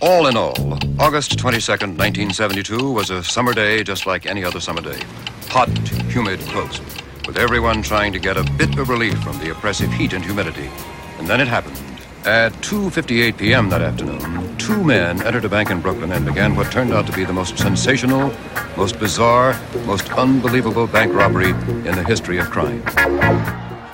All in all, August 22nd, 1972 was a summer day just like any other summer day. Hot, humid, close, with everyone trying to get a bit of relief from the oppressive heat and humidity. And then it happened. At 2:58 p.m. that afternoon, two men entered a bank in Brooklyn and began what turned out to be the most sensational, most bizarre, most unbelievable bank robbery in the history of crime.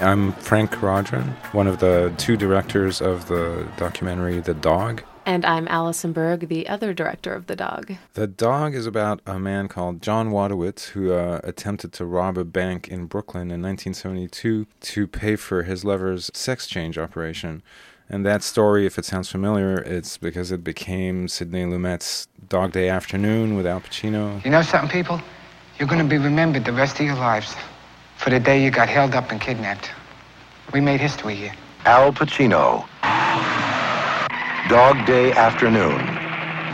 I'm Frank Keraudren, one of the two directors of the documentary The Dog. And I'm Allison Berg, the other director of The Dog. The Dog is about a man called John Wojtowicz who uh, attempted to rob a bank in Brooklyn in 1972 to pay for his lover's sex change operation. And that story, if it sounds familiar, it's because it became Sidney Lumet's Dog Day Afternoon with Al Pacino. You know something, people? You're going to be remembered the rest of your lives for the day you got held up and kidnapped. We made history here. Al Pacino. Dog Day Afternoon.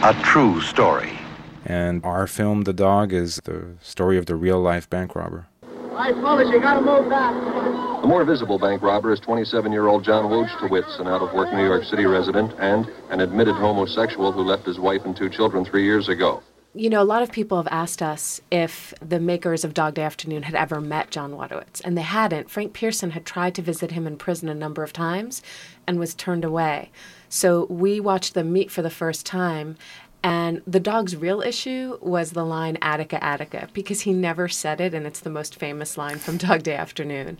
A true story. And our film, The Dog, is the story of the real life bank robber. Right, fellas, you gotta move back. The more visible bank robber is 27-year-old John Wojtowicz, an out-of-work New York City resident and an admitted homosexual who left his wife and two children three years ago. You know, a lot of people have asked us if the makers of Dog Day Afternoon had ever met John Wojtowicz, and they hadn't. Frank Pierson had tried to visit him in prison a number of times and was turned away. So we watched them meet for the first time, and the dog's real issue was the line Attica, Attica, because he never said it, and it's the most famous line from Dog Day Afternoon.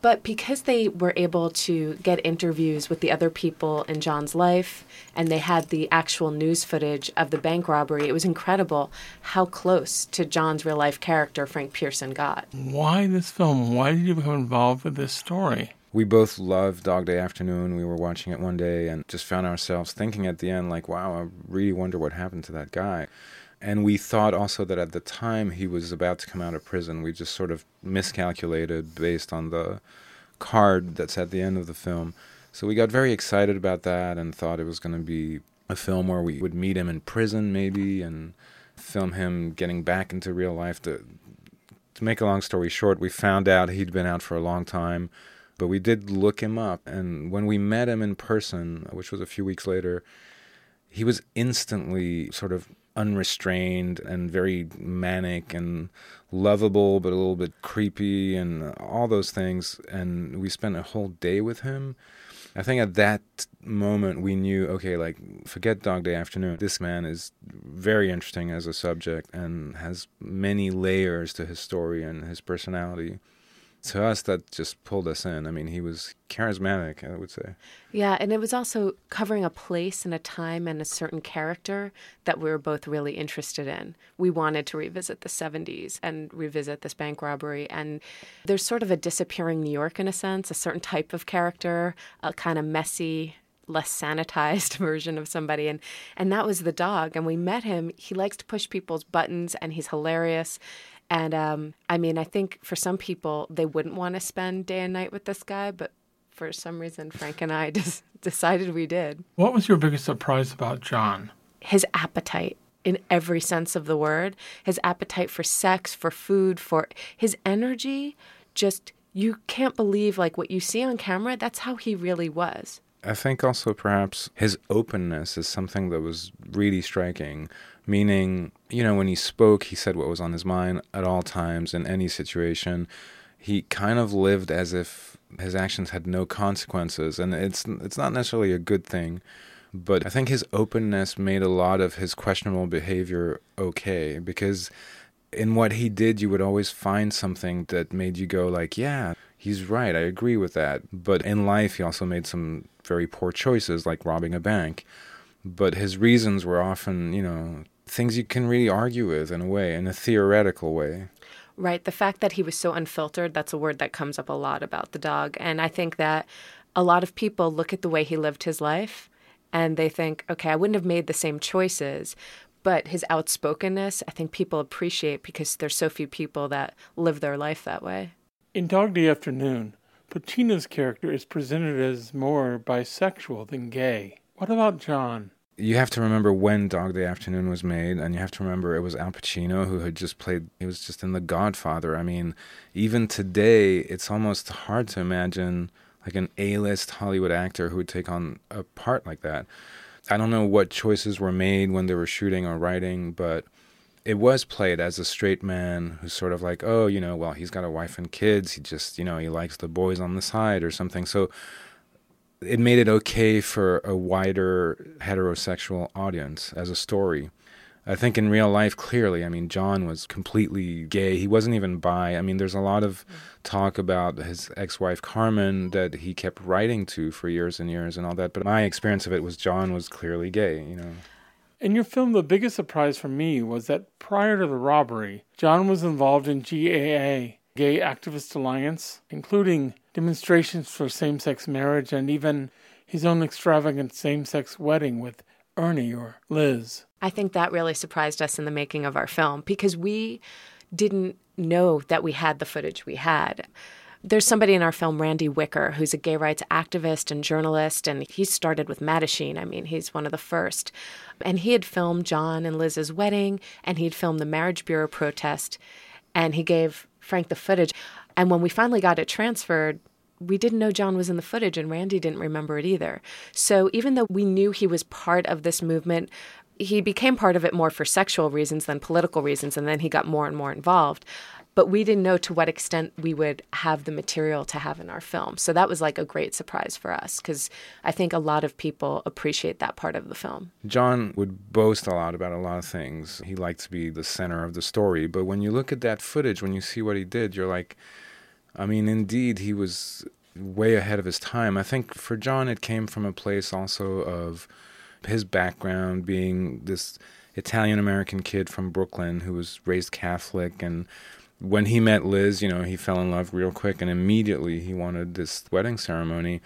But because they were able to get interviews with the other people in John's life and they had the actual news footage of the bank robbery, it was incredible how close to John's real life character Frank Pierson got. Why this film? Why did you become involved with this story? We both loved Dog Day Afternoon. We were watching it one day and just found ourselves thinking at the end, like, wow, I really wonder what happened to that guy. And we thought also that at the time he was about to come out of prison, we just sort of miscalculated based on the card that's at the end of the film. So we got very excited about that and thought it was going to be a film where we would meet him in prison, maybe, and film him getting back into real life. To, to make a long story short, we found out he'd been out for a long time, but we did look him up. And when we met him in person, which was a few weeks later, he was instantly sort of unrestrained and very manic and lovable, but a little bit creepy and all those things. And we spent a whole day with him. I think at that moment we knew, okay, like forget Dog Day Afternoon. This man is very interesting as a subject and has many layers to his story and his personality to us that just pulled us in. I mean, he was charismatic, I would say. Yeah, and it was also covering a place and a time and a certain character that we were both really interested in. We wanted to revisit the 70s and revisit this bank robbery. And there's sort of a disappearing New York in a sense, a certain type of character, a kind of messy, less sanitized version of somebody and and that was the dog and we met him he likes to push people's buttons and he's hilarious and um, I mean, I think for some people, they wouldn't want to spend day and night with this guy, but for some reason, Frank and I just decided we did. What was your biggest surprise about John? His appetite in every sense of the word, his appetite for sex, for food, for his energy. Just, you can't believe like what you see on camera. That's how he really was. I think also perhaps his openness is something that was really striking meaning, you know, when he spoke, he said what was on his mind at all times in any situation. He kind of lived as if his actions had no consequences, and it's it's not necessarily a good thing. But I think his openness made a lot of his questionable behavior okay because in what he did you would always find something that made you go like, yeah, he's right, I agree with that. But in life he also made some very poor choices like robbing a bank. But his reasons were often, you know, things you can really argue with in a way, in a theoretical way. Right. The fact that he was so unfiltered, that's a word that comes up a lot about the dog. And I think that a lot of people look at the way he lived his life and they think, okay, I wouldn't have made the same choices. But his outspokenness, I think people appreciate because there's so few people that live their life that way. In Dog Day Afternoon, Pacino's character is presented as more bisexual than gay. What about John? You have to remember when Dog Day Afternoon was made, and you have to remember it was Al Pacino who had just played. He was just in The Godfather. I mean, even today, it's almost hard to imagine like an A-list Hollywood actor who would take on a part like that. I don't know what choices were made when they were shooting or writing, but it was played as a straight man who's sort of like, oh, you know, well, he's got a wife and kids. He just, you know, he likes the boys on the side or something. So it made it okay for a wider heterosexual audience as a story. I think in real life, clearly, I mean, John was completely gay. He wasn't even bi. I mean, there's a lot of talk about his ex wife, Carmen, that he kept writing to for years and years and all that. But my experience of it was John was clearly gay, you know. In your film, the biggest surprise for me was that prior to the robbery, John was involved in GAA, Gay Activist Alliance, including demonstrations for same sex marriage and even his own extravagant same sex wedding with Ernie or Liz. I think that really surprised us in the making of our film because we didn't know that we had the footage we had. There's somebody in our film, Randy Wicker, who's a gay rights activist and journalist, and he started with Mattachine. I mean, he's one of the first. And he had filmed John and Liz's wedding, and he'd filmed the Marriage Bureau protest, and he gave Frank the footage. And when we finally got it transferred, we didn't know John was in the footage, and Randy didn't remember it either. So even though we knew he was part of this movement, he became part of it more for sexual reasons than political reasons, and then he got more and more involved. But we didn't know to what extent we would have the material to have in our film. So that was like a great surprise for us because I think a lot of people appreciate that part of the film. John would boast a lot about a lot of things. He liked to be the center of the story. But when you look at that footage, when you see what he did, you're like, I mean, indeed, he was way ahead of his time. I think for John, it came from a place also of his background being this Italian American kid from Brooklyn who was raised Catholic. And when he met Liz, you know, he fell in love real quick and immediately he wanted this wedding ceremony.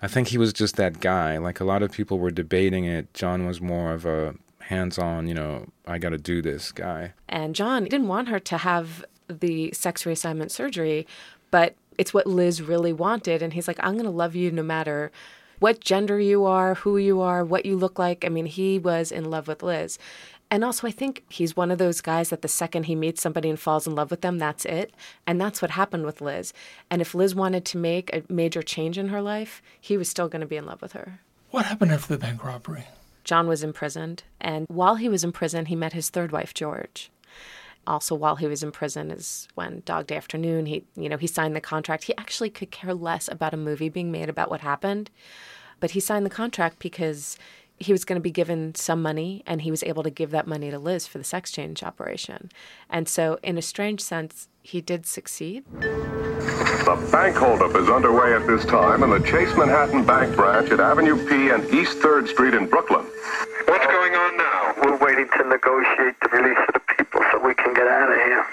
I think he was just that guy. Like a lot of people were debating it. John was more of a hands on, you know, I got to do this guy. And John didn't want her to have the sex reassignment surgery, but it's what Liz really wanted. And he's like, I'm going to love you no matter what gender you are, who you are, what you look like. I mean, he was in love with Liz. And also, I think he's one of those guys that the second he meets somebody and falls in love with them, that's it. And that's what happened with Liz. And if Liz wanted to make a major change in her life, he was still going to be in love with her. What happened after the bank robbery? John was imprisoned. And while he was in prison, he met his third wife, George also while he was in prison is when Dog Day Afternoon he you know he signed the contract. He actually could care less about a movie being made about what happened, but he signed the contract because he was going to be given some money and he was able to give that money to Liz for the sex change operation. And so in a strange sense he did succeed. The bank holdup is underway at this time in the Chase Manhattan Bank branch at Avenue P and East 3rd Street in Brooklyn. What's going on now? We're waiting to negotiate the release of the people so we can get out of here.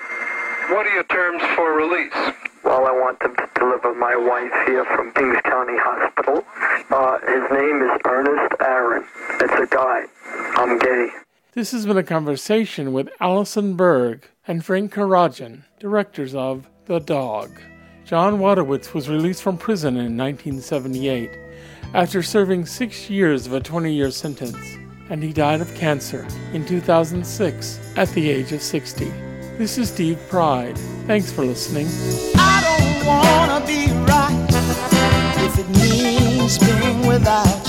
What are your terms for release? Well, I want them to deliver my wife here from Kings County Hospital. Uh, his name is Ernest Aron. It's a guy. I'm gay. This has been a conversation with Allison Berg and Frank Keraudren, directors of The Dog. John Wojtowicz was released from prison in 1978 after serving six years of a 20 year sentence, and he died of cancer in 2006 at the age of 60. This is Steve Pride. Thanks for listening. Wanna be right. If it means being without